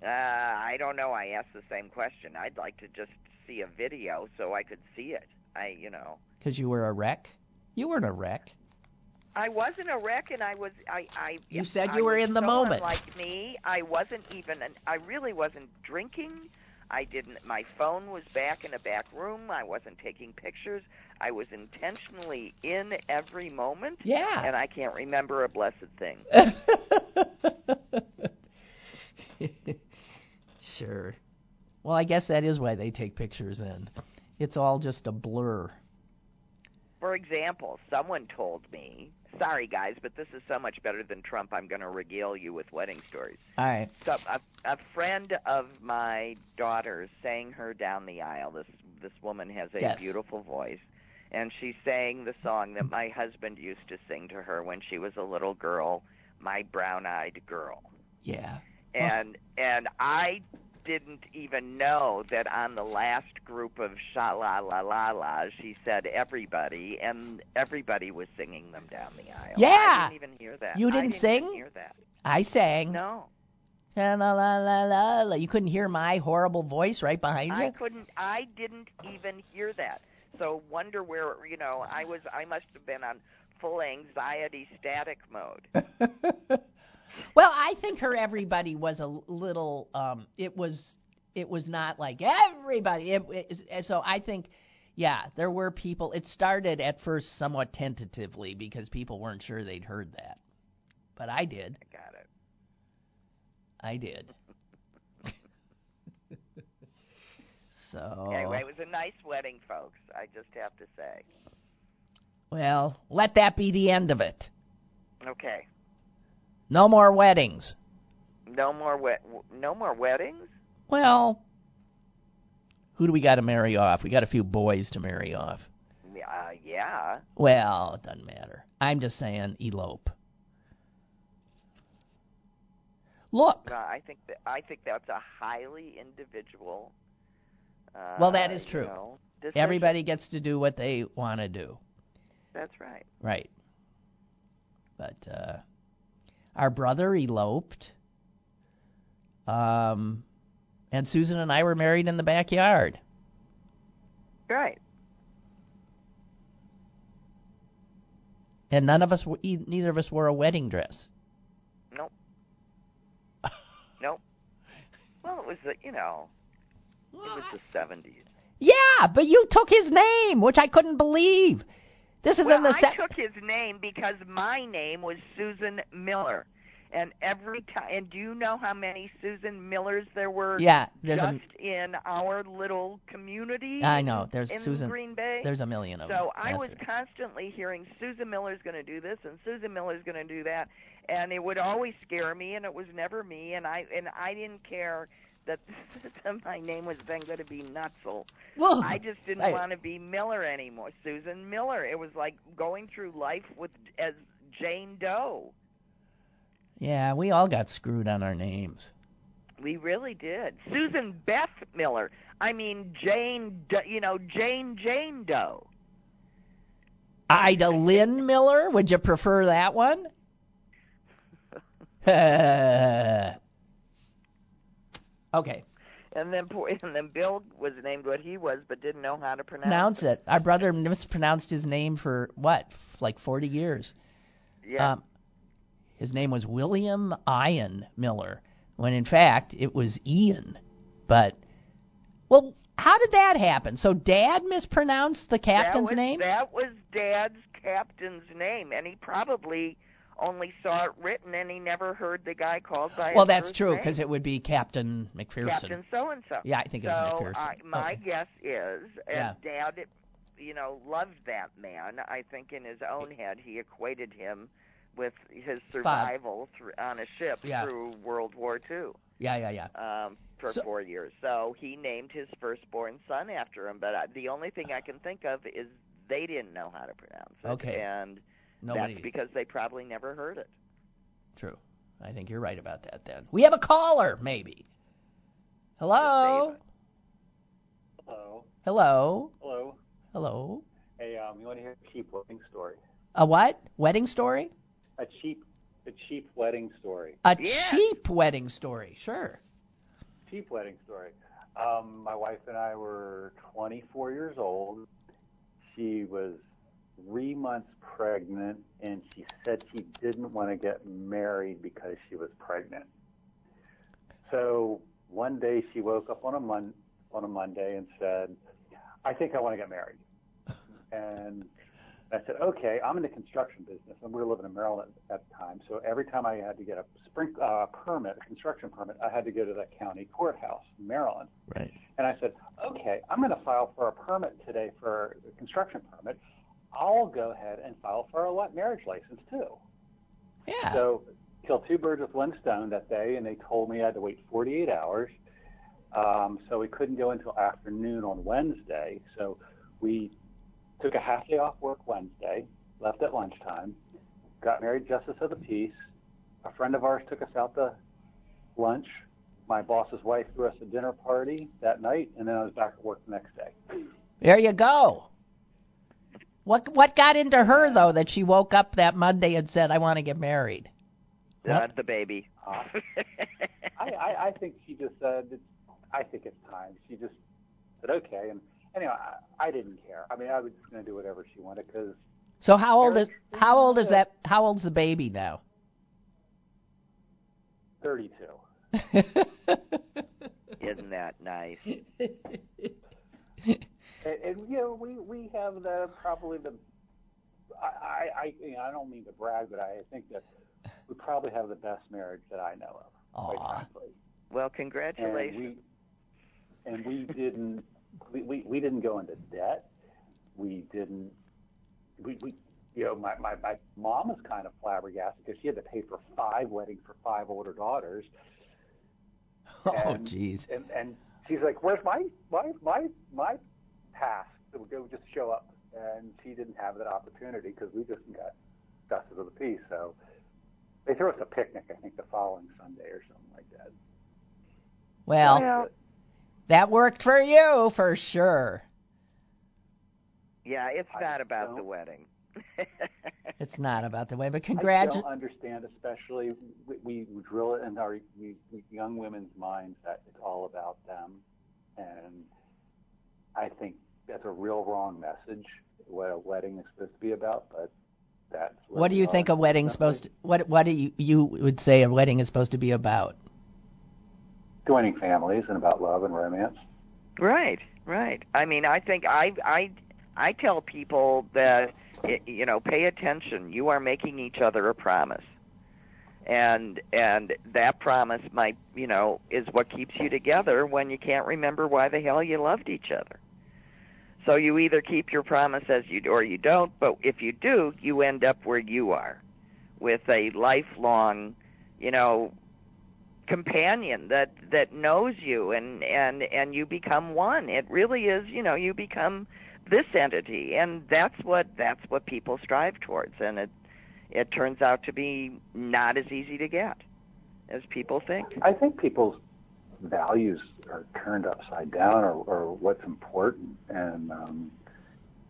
Uh, I don't know. I asked the same question. I'd like to just see a video so I could see it. I, you know. Because you were a wreck? You weren't a wreck. I wasn't a wreck, and I was. I. I you said I you were in the so moment. Like me, I wasn't even. I really wasn't drinking. I didn't. My phone was back in a back room. I wasn't taking pictures. I was intentionally in every moment. Yeah. And I can't remember a blessed thing. sure. Well, I guess that is why they take pictures then. It's all just a blur. For example, someone told me sorry guys, but this is so much better than Trump. I'm going to regale you with wedding stories. All right. So a, a friend of my daughter's sang her down the aisle. This this woman has a yes. beautiful voice, and she sang the song that my husband used to sing to her when she was a little girl, "My Brown-Eyed Girl." Yeah. And and I didn't even know that on the last group of sha la la la la, she said everybody, and everybody was singing them down the aisle. Yeah. I didn't even hear that. You didn't, I didn't sing? hear that. I sang. No. La la la la la la. You couldn't hear my horrible voice right behind you. I couldn't. I didn't even hear that. So wonder where you know I was. I must have been on full anxiety static mode. Well, I think her everybody was a little. Um, it was. It was not like everybody. It, it, so I think, yeah, there were people. It started at first somewhat tentatively because people weren't sure they'd heard that, but I did. I got it. I did. so. Anyway, it was a nice wedding, folks. I just have to say. Well, let that be the end of it. Okay. No more weddings. No more wed. No more weddings. Well, who do we got to marry off? We got a few boys to marry off. Uh, yeah. Well, it doesn't matter. I'm just saying, elope. Look. No, I think that I think that's a highly individual. Uh, well, that is you true. know, Everybody gets to do what they want to do. That's right. Right. But uh, our brother eloped. Um, and Susan and I were married in the backyard. Right. And none of us, neither of us wore a wedding dress. Nope. nope. Well, it was the, you know, it was the seventies. Yeah, but you took his name, which I couldn't believe. This is Well, in the I took his name because my name was Susan Miller, and every time. And do you know how many Susan Millers there were? Yeah, there's a in our little community. I know, there's in Susan- Green Bay. there's a million of them. So I was constantly hearing Susan Miller's going to do this and Susan Miller's going to do that, and it would always scare me, and it was never me, and I and I didn't care that my name was then going to be Nutzel. Well, I just didn't right. want to be Miller anymore. Susan Miller. It was like going through life with as Jane Doe. Yeah, we all got screwed on our names. We really did. Susan Beth Miller. I mean Jane. Do, you know Jane Jane Doe. Ida Lynn Miller, would you prefer that one? okay, And then and then Bill was named what he was, but didn't know how to pronounce. pronounce it. Our brother mispronounced his name for what, like 40 years. Yeah. Um, his name was William Ian Miller, when in fact it was Ian. But, well, how did that happen? So Dad mispronounced the captain's that was, name? That was Dad's captain's name, and he probably only saw it written, and he never heard the guy called by. well, that's true because it would be Captain McPherson. Captain so and so. Yeah, I think it was McPherson. I, my Okay. guess is, Yeah. Dad, you know, loved that man. I think in his own head he equated him with his survival through, on a ship Yeah. through World War II. Yeah, yeah, yeah. um, for So- four years. So he named his firstborn son after him. But I, the only thing I can think of is they didn't know how to pronounce it, Okay. and Nobody. that's because they probably never heard it. True. I think you're right about that then. We have a caller, maybe. Hello? Hello. Hello? Hello. Hello? Hey, um, you want to hear a cheap wedding story? A what? Wedding story? A cheap, a cheap wedding story. A Yes. cheap wedding story. Sure. Cheap wedding story. Um, my wife and I were 24 years old. She was three months pregnant, and she said she didn't want to get married because she was pregnant. So one day she woke up on a mon- on a Monday and said, "I think I want to get married." And I said, "Okay, I'm in the construction business, and we were living in Maryland at the time. So every time I had to get a sprink uh, permit, a construction permit, I had to go to the county courthouse in Maryland." Right. And I said, okay, I'm going to file for a permit today for a construction permit. I'll go ahead and file for a li- marriage license too. Yeah. So kill two birds with one stone that day, and they told me I had to wait 48 hours. Um, so we couldn't go until afternoon on Wednesday. So we took a half day off work Wednesday, left at lunchtime, got married justice of the peace. A friend of ours took us out to lunch. My boss's wife threw us a dinner party that night, and then I was back at work the next day. there you go. What what got into her though that she woke up that Monday and said, "I want to get married"? Uh, the baby. Uh, I, I, I think she just said, it's, I think it's time. She just said, okay. And anyway, I, I didn't care. I mean, I was just going to do whatever she wanted because So how old is how old is that? How old's the baby now? 32. Isn't that nice? And, and you know, we we have the probably the. I I, I, you know, I don't mean to brag, but I think that we probably have the best marriage that I know of. Quite Aw. frankly. Well, and congratulations. we and we didn't we, we, we didn't go into debt. We didn't we, we you know my, my my mom was kind of flabbergasted because she had to pay for five weddings for five older daughters Oh, And- jeez. and and she's like where's my my my my pass that would go just show up and she didn't have that opportunity because we just got justice of the peace so they threw us a picnic I think the following Sunday or something like that. Well, Well, that worked for you for sure. yeah, it's I not about the wedding. it's not about the way, but I congratulations. don't understand, especially we, we drill it in our we, we, young women's minds that it's all about them, and I think that's a real wrong message. What a wedding is supposed to be about, but that's what, What do you think a wedding's supposed to? What What do you you would say a wedding is supposed to be about? joining families and about love and romance. Right, right. I mean, I think I I I tell people that you know, pay attention. You are making each other a promise. And and that promise might, you know, is what keeps you together when you can't remember why the hell you loved each other. So you either keep your promise as you or you don't, but if you do, you end up where you are with a lifelong, you know, companion that that knows you and and and you become one. It really is you know you become this entity and that's what that's what people strive towards and it it turns out to be not as easy to get as people think. I think people's values are turned upside down, or, or what's important, and um,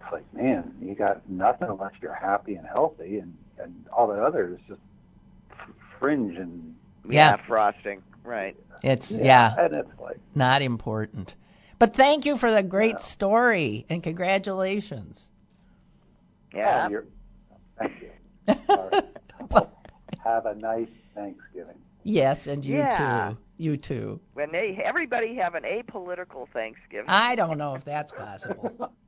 it's like, man, you got nothing unless you're happy and healthy, and and all the other is just fringe and Yeah. frosting right It's yeah, and it's like, not important. But thank you for the great Yeah. story and congratulations. yeah oh, you're, thank you. Well, have a nice Thanksgiving. yes, and you Yeah. too. You too. when they everybody have an apolitical thanksgiving I don't know if that's possible.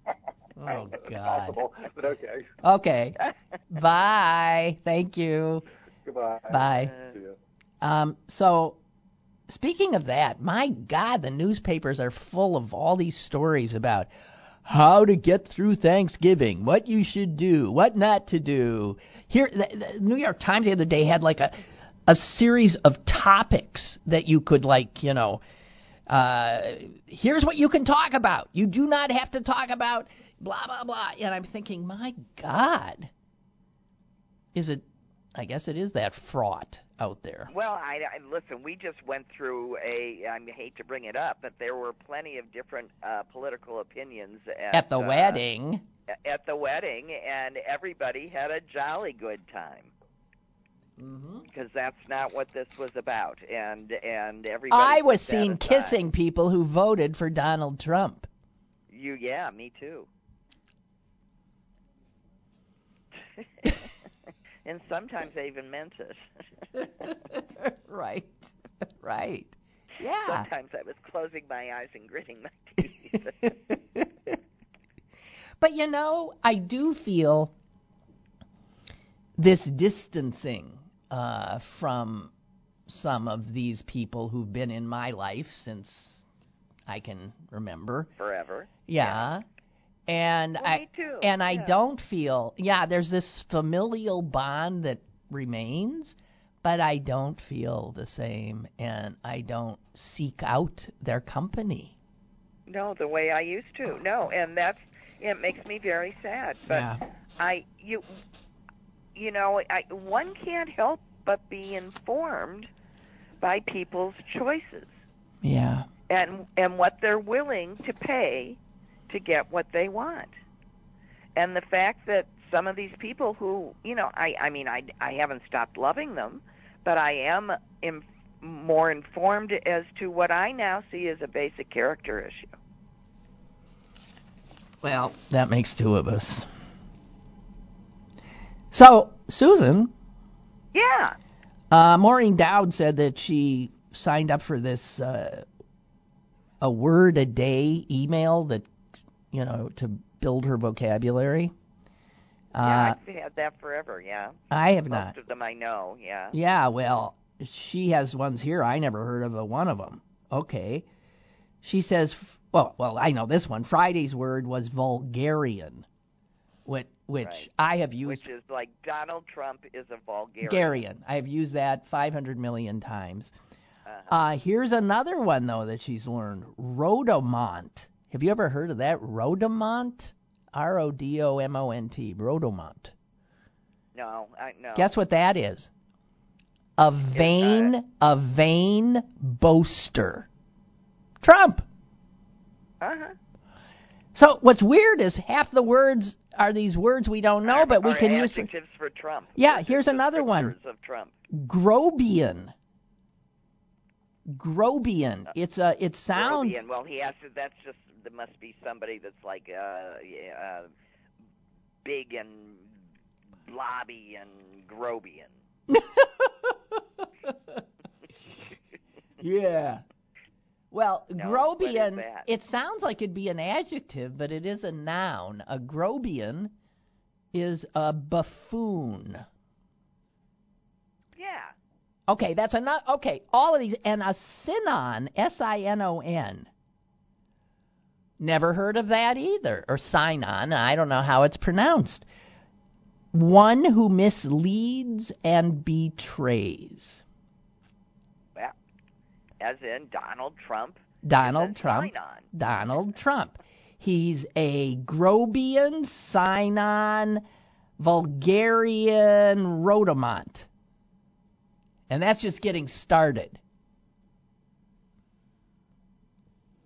Oh God. Possible, but okay. Okay. Bye. Thank you. Goodbye. Bye. Um, so, speaking of that, my God, the newspapers are full of all these stories about how to get through Thanksgiving, what you should do, what not to do. Here, the, the New York Times the other day had like a a series of topics that you could like, you know, uh, here's what you can talk about. You do not have to talk about blah blah blah. And I'm thinking, my God, is it? I guess it is that fraught out there. Well, I, I listen. We just went through a. I hate to bring it up, but there were plenty of different uh, political opinions at, At the uh, wedding, At the wedding, and everybody had a jolly good time mm-hmm. because that's not what this was about. And and everybody. I was seen kissing people who voted for Donald Trump. You, yeah, me too. and sometimes I even meant it. right, right. Yeah. Sometimes I was closing my eyes and gritting my teeth. but you know, I do feel this distancing uh, from some of these people who've been in my life since I can remember. Forever. Yeah. And Well, I me too. and I don't feel yeah, there's this familial bond that remains, but I don't feel the same and I don't seek out their company. No, the way I used to. No, and that's it makes me very sad. But yeah. I you you know, I one can't help but be informed by people's choices Yeah. and and what they're willing to pay to get what they want. And the fact that some of these people who, you know, I I mean I I haven't stopped loving them, but I am Im- more informed as to what I now see as a basic character issue. Well, that makes two of us. So, Susan, Yeah. uh, Maureen Dowd said that she signed up for this uh, a word a day email that you know to build her vocabulary. Uh, Yeah, I've had that forever, yeah. I have Most not. of them I know, yeah. Yeah, well, she has ones here. I never heard of a one of them. Okay. She says, well, well, I know this one. Friday's word was vulgarian, which, which Right. I have used. Which is like Donald Trump is a vulgarian. Vulgarian. I have used that 500 million times. Uh-huh. Uh, here's another one, though, that she's learned rodomont. Have you ever heard of that? Rodomont? R O D O M O N T. Rodomont. No, I no. Guess what that is? A vain, a vain boaster. Trump. Uh-huh. So what's weird is half the words are these words we don't know, but we can use. For, adjectives for Trump. Yeah, here's another one. Of Trump. Grobian. Grobian. It's a. It sounds. Grobian. Well, he has to. That's just. There must be somebody that's like uh, uh big and blobby and Grobian. yeah. Well, No, Grobian, it sounds like it'd be an adjective, but it is a noun. A Grobian is a buffoon. Yeah. Okay, that's enough. Okay, all of these. And a sinon, S I N O N. Never heard of that either. Or sinon, I don't know how it's pronounced. One who misleads and betrays. As in Donald Trump. Donald Trump. sign-on. Donald Trump. He's a Grobian, Sinon, Vulgarian, Rodomont. And that's just getting started.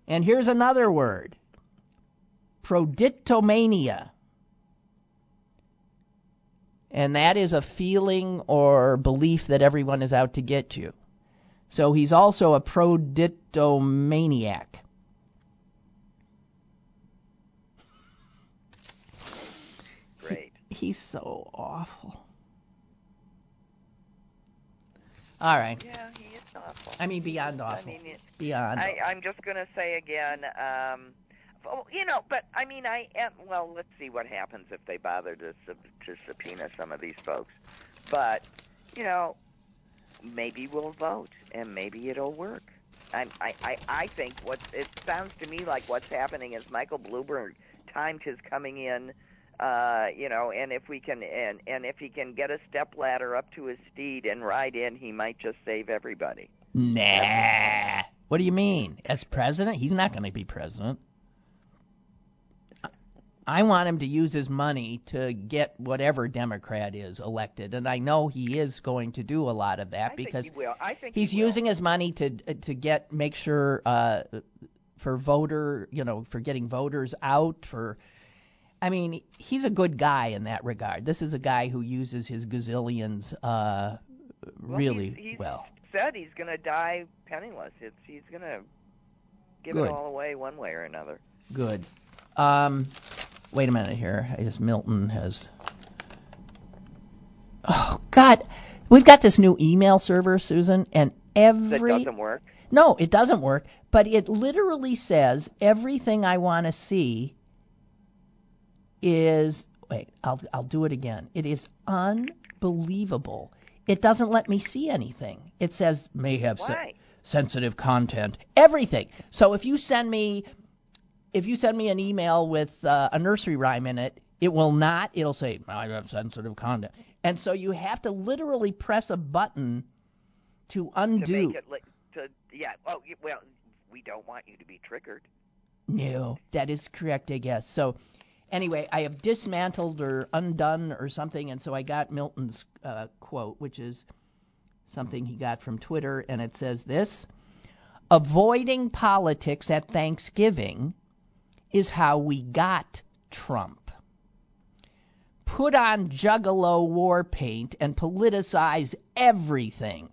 And here's another word prodictomania. And that is a feeling or belief that everyone is out to get you. So he's also a prodictomaniac. Great. He's so awful. All right. Yeah, he is awful. I mean, beyond I awful. mean, it, Beyond. I, I'm just going to say again, um, oh, you know, but I mean, I am. Well, let's see what happens if they bother to sub, to subpoena some of these folks. But you know, maybe we'll vote, and maybe it'll work. I, I, I, think what it sounds to me like what's happening is Michael Bloomberg timed his coming in. Uh, you know, and if we can, and and if he can get a step ladder up to his steed and ride in, he might just save everybody. Nah. What do you mean? As president? He's not going to be president. I want him to use his money to get whatever Democrat is elected, and I know he is going to do a lot of that I because think he will. I think he's he using his money to to get make sure uh, for voter, you know, for getting voters out for. I mean, he's a good guy in that regard. This is a guy who uses his gazillions uh, Well, really he's, he's well. Said he's going to die penniless. It's he's going to give Good. it all away one way or another. Good. Um, wait a minute here. I guess Milton has. Oh God, we've got this new email server, Susan, and every. That doesn't work. no, it doesn't work. But it literally says everything I want to see is. Wait, I'll I'll do it again. It is unbelievable. It doesn't let me see anything. It says may have se- sensitive content, everything. So if you send me if you send me an email with uh, a nursery rhyme in it, it will not. It'll say I have sensitive content, and so you have to literally press a button to To undo. make it to yeah. Oh well, we don't want you to be triggered. No, that is correct, I guess. So, anyway, I have dismantled or undone or something, and so I got Milton's uh, quote, which is something he got from Twitter, and it says this Avoiding politics at Thanksgiving is how we got Trump. Put on juggalo war paint and politicize everything.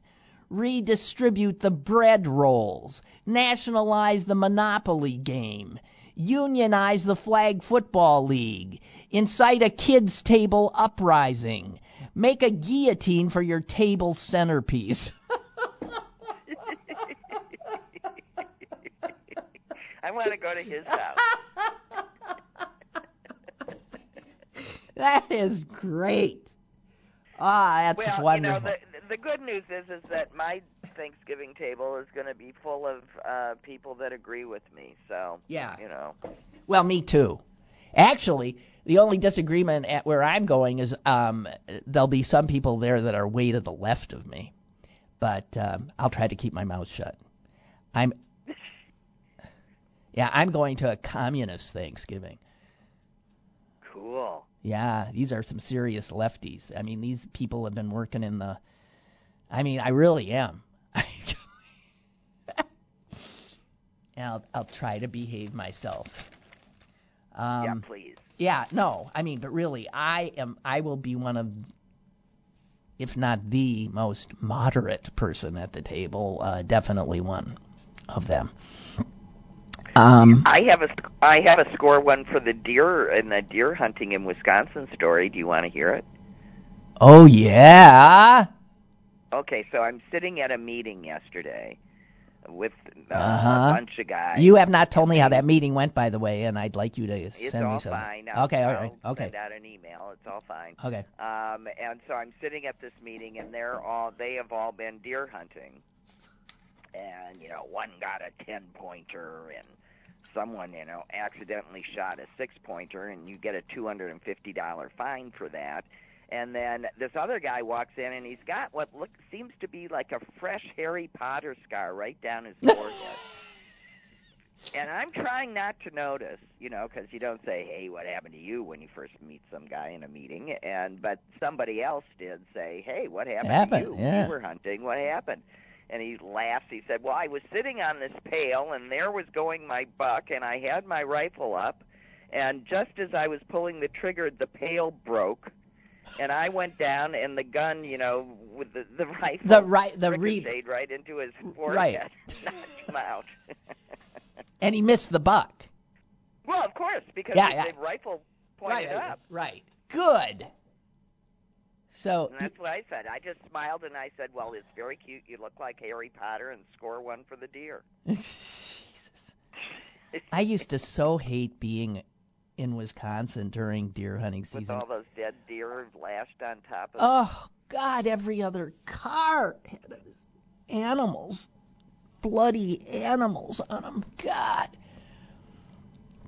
Redistribute the bread rolls. Nationalize the Monopoly game. Unionize the Flag Football League. Incite a kids' table uprising. Make a guillotine for your table centerpiece. I want to go to his house. that is great. Ah, that's well, wonderful. you know, the the good news is is that my Thanksgiving table is going to be full of uh people that agree with me. So, yeah. you know. Well, me too. Actually, the only disagreement at where I'm going is um, there'll be some people there that are way to the left of me, but um, I'll try to keep my mouth shut. I'm, yeah, I'm going to a communist Thanksgiving. Cool. Yeah, these are some serious lefties. I mean, these people have been working in the. I mean, I really am. I'll I'll try to behave myself. Um, yeah, please. Yeah, no, I mean, but really, I am. I will be one of, if not the most moderate person at the table. Uh, definitely one of them. Um, I have a I have a score one for the deer and the deer hunting in Wisconsin story. Do you want to hear it? oh yeah. Okay, so I'm sitting at a meeting yesterday with uh, Uh-huh. a bunch of guys. You have not told me how that meeting went, by the way, and I'd like you to it's send me some. fine. I'll, Okay, all I'll right, okay, Send out an email. It's all fine. okay. Um, and so I'm sitting at this meeting, and they're all they have all been deer hunting, and you know one got a ten pointer, and someone you know accidentally shot a six pointer, and you get a two hundred and fifty dollar fine for that. And then this other guy walks in, and he's got what look seems to be like a fresh Harry Potter scar right down his forehead. And I'm trying not to notice, you know, because you don't say, "Hey, what happened to you?" when you first meet some guy in a meeting. And but somebody else did say, "Hey, what happened, Happened, to you? yeah. We were hunting. What happened?" And he laughs. He said, "Well, I was sitting on this pail, and there was going my buck, and I had my rifle up, and just as I was pulling the trigger, the pail broke." And I went down, and the gun, you know, with the, the rifle, The right, the ricocheted right into his Right. forehead, knocked him out. and he missed the buck. Well, of course, because Yeah, the, yeah. rifle pointed right, up. right. Good. So And that's what I said. I just smiled and I said, "Well, it's very cute. You look like Harry Potter, and score one for the deer." Jesus. I used to so hate being in Wisconsin during deer hunting season. With all those dead deer lashed on top of. Oh God! Every other car had animals, bloody animals on them. God,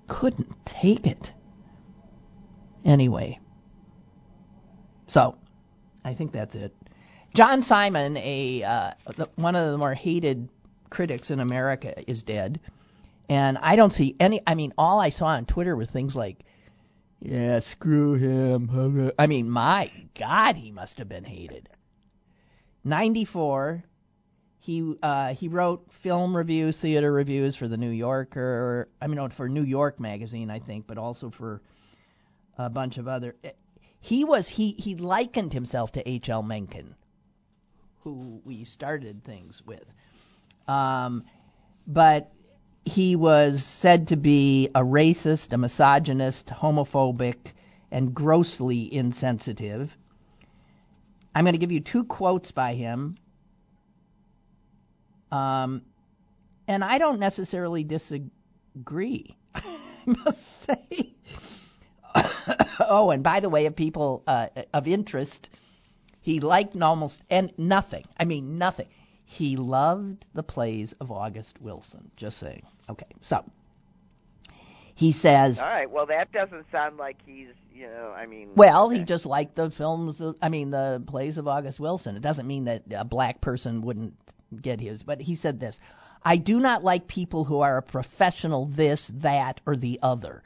couldn't take it. Anyway, so I think that's it. John Simon, a uh, the, one of the more hated critics in America, is dead, and I don't see any. I mean, all I saw on Twitter was things like yeah, screw him. I mean, my God, he must have been hated. 94, he uh, he wrote film reviews, theater reviews for the New Yorker. I mean, for New York Magazine, I think, but also for a bunch of other. He was he he likened himself to H. L. Mencken, who we started things with. Um, but he was said to be a racist, a misogynist, homophobic, and grossly insensitive. I'm going to give you two quotes by him. Um, and I don't necessarily disagree, I must say. oh, and by the way, of people uh, of interest, he liked almost and nothing. I mean, nothing. He loved the plays of August Wilson. Just saying. Okay, so he says. All right. Well, that doesn't sound like he's, you know, I mean. Well, he just liked the films. Of, I mean, the plays of August Wilson. It doesn't mean that a black person wouldn't get his. But he said this: I do not like people who are a professional this, that, or the other.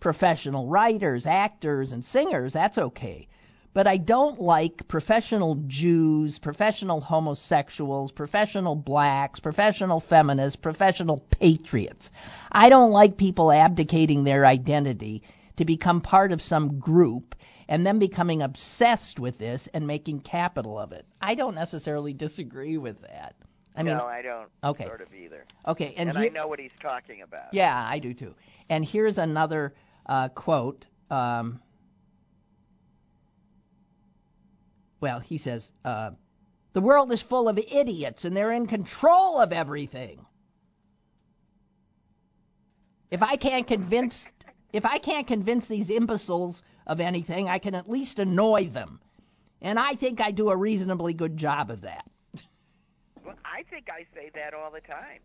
Professional writers, actors, and singers. That's okay. But I don't like professional Jews, professional homosexuals, professional blacks, professional feminists, professional patriots. I don't like people abdicating their identity to become part of some group and then becoming obsessed with this and making capital of it. I don't necessarily disagree with that. I mean, no, I don't. okay. Sort of either. okay, and, And, here- I know what he's talking about. yeah, I do too. And here's another uh, quote. Um, well, he says, uh, "The world is full of idiots, and they're in control of everything. If I can't convince, if I can't convince these imbeciles of anything, I can at least annoy them, and I think I do a reasonably good job of that." Well, I think I say that all the time.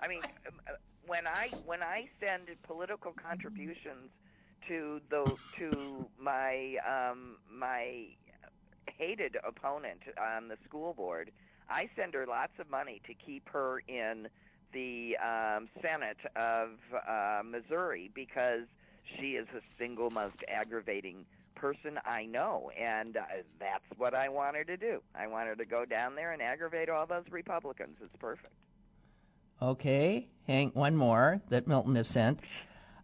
I mean, uh, when I when I send political contributions to the to my um, my hated opponent on the school board, I send her lots of money to keep her in the um, Senate of uh, Missouri because she is the single most aggravating person I know, and uh, that's what I want her to do. I want her to go down there and aggravate all those Republicans. It's perfect. Okay, hang one more that Milton has sent.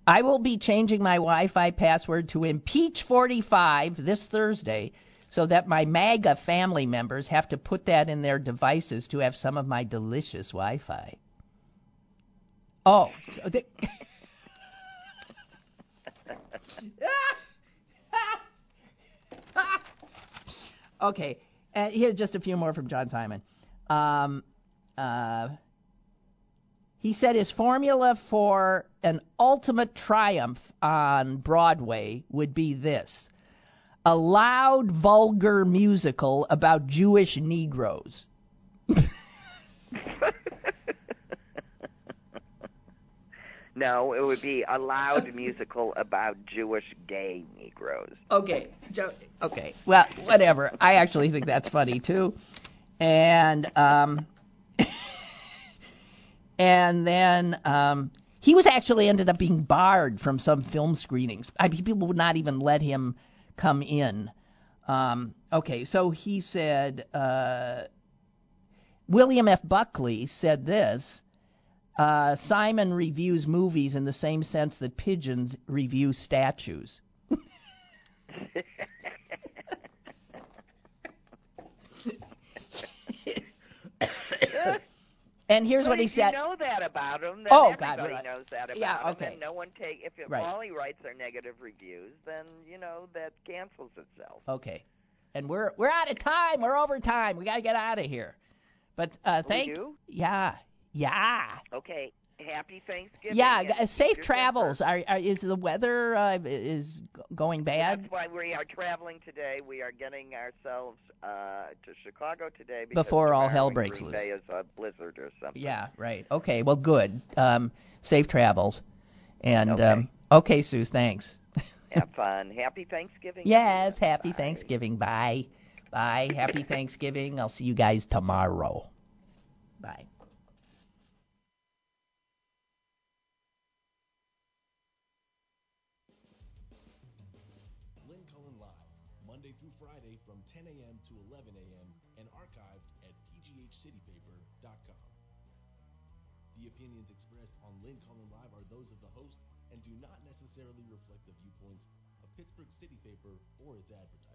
I will be changing my Wi-Fi password to impeach45 this Thursday so that my MAGA family members have to put that in their devices to have some of my delicious Wi-Fi. Oh, so okay. And here's just a few more from John Simon. Um, uh, he said his formula for an ultimate triumph on Broadway would be this a loud, vulgar musical about Jewish Negroes. no, it would be a loud musical about Jewish gay Negroes. Okay, okay. Well, whatever. I actually think that's funny too. And um, and then um, he was actually ended up being barred from some film screenings. I mean, people would not even let him come in. Um, okay, so he said uh, William F. Buckley said this. Uh, Simon reviews movies in the same sense that pigeons review statues. And here's but what he if said. You know that about him. Then oh everybody God, right. knows that about yeah, him. okay. No one take if it, right. all he writes are negative reviews, then you know that cancels itself. Okay, and we're we're out of time. We're over time. We got to get out of here. But uh, thank you. Yeah, yeah. Okay. Happy Thanksgiving. Yeah, uh, safe travels. Are, are, is the weather uh, is going bad? That's why we are traveling today. We are getting ourselves uh, to Chicago today because Before all hell breaks loose. Bay is a blizzard or something. Yeah, right. Okay, well, good. Um, safe travels. And Okay. um, okay, Sue. Thanks. Have fun. Happy Thanksgiving. yes, happy Bye. Thanksgiving. Bye. Bye. Happy Thanksgiving. I'll see you guys tomorrow. Bye. Necessarily reflect the viewpoints of Pittsburgh City Paper or its advertisers.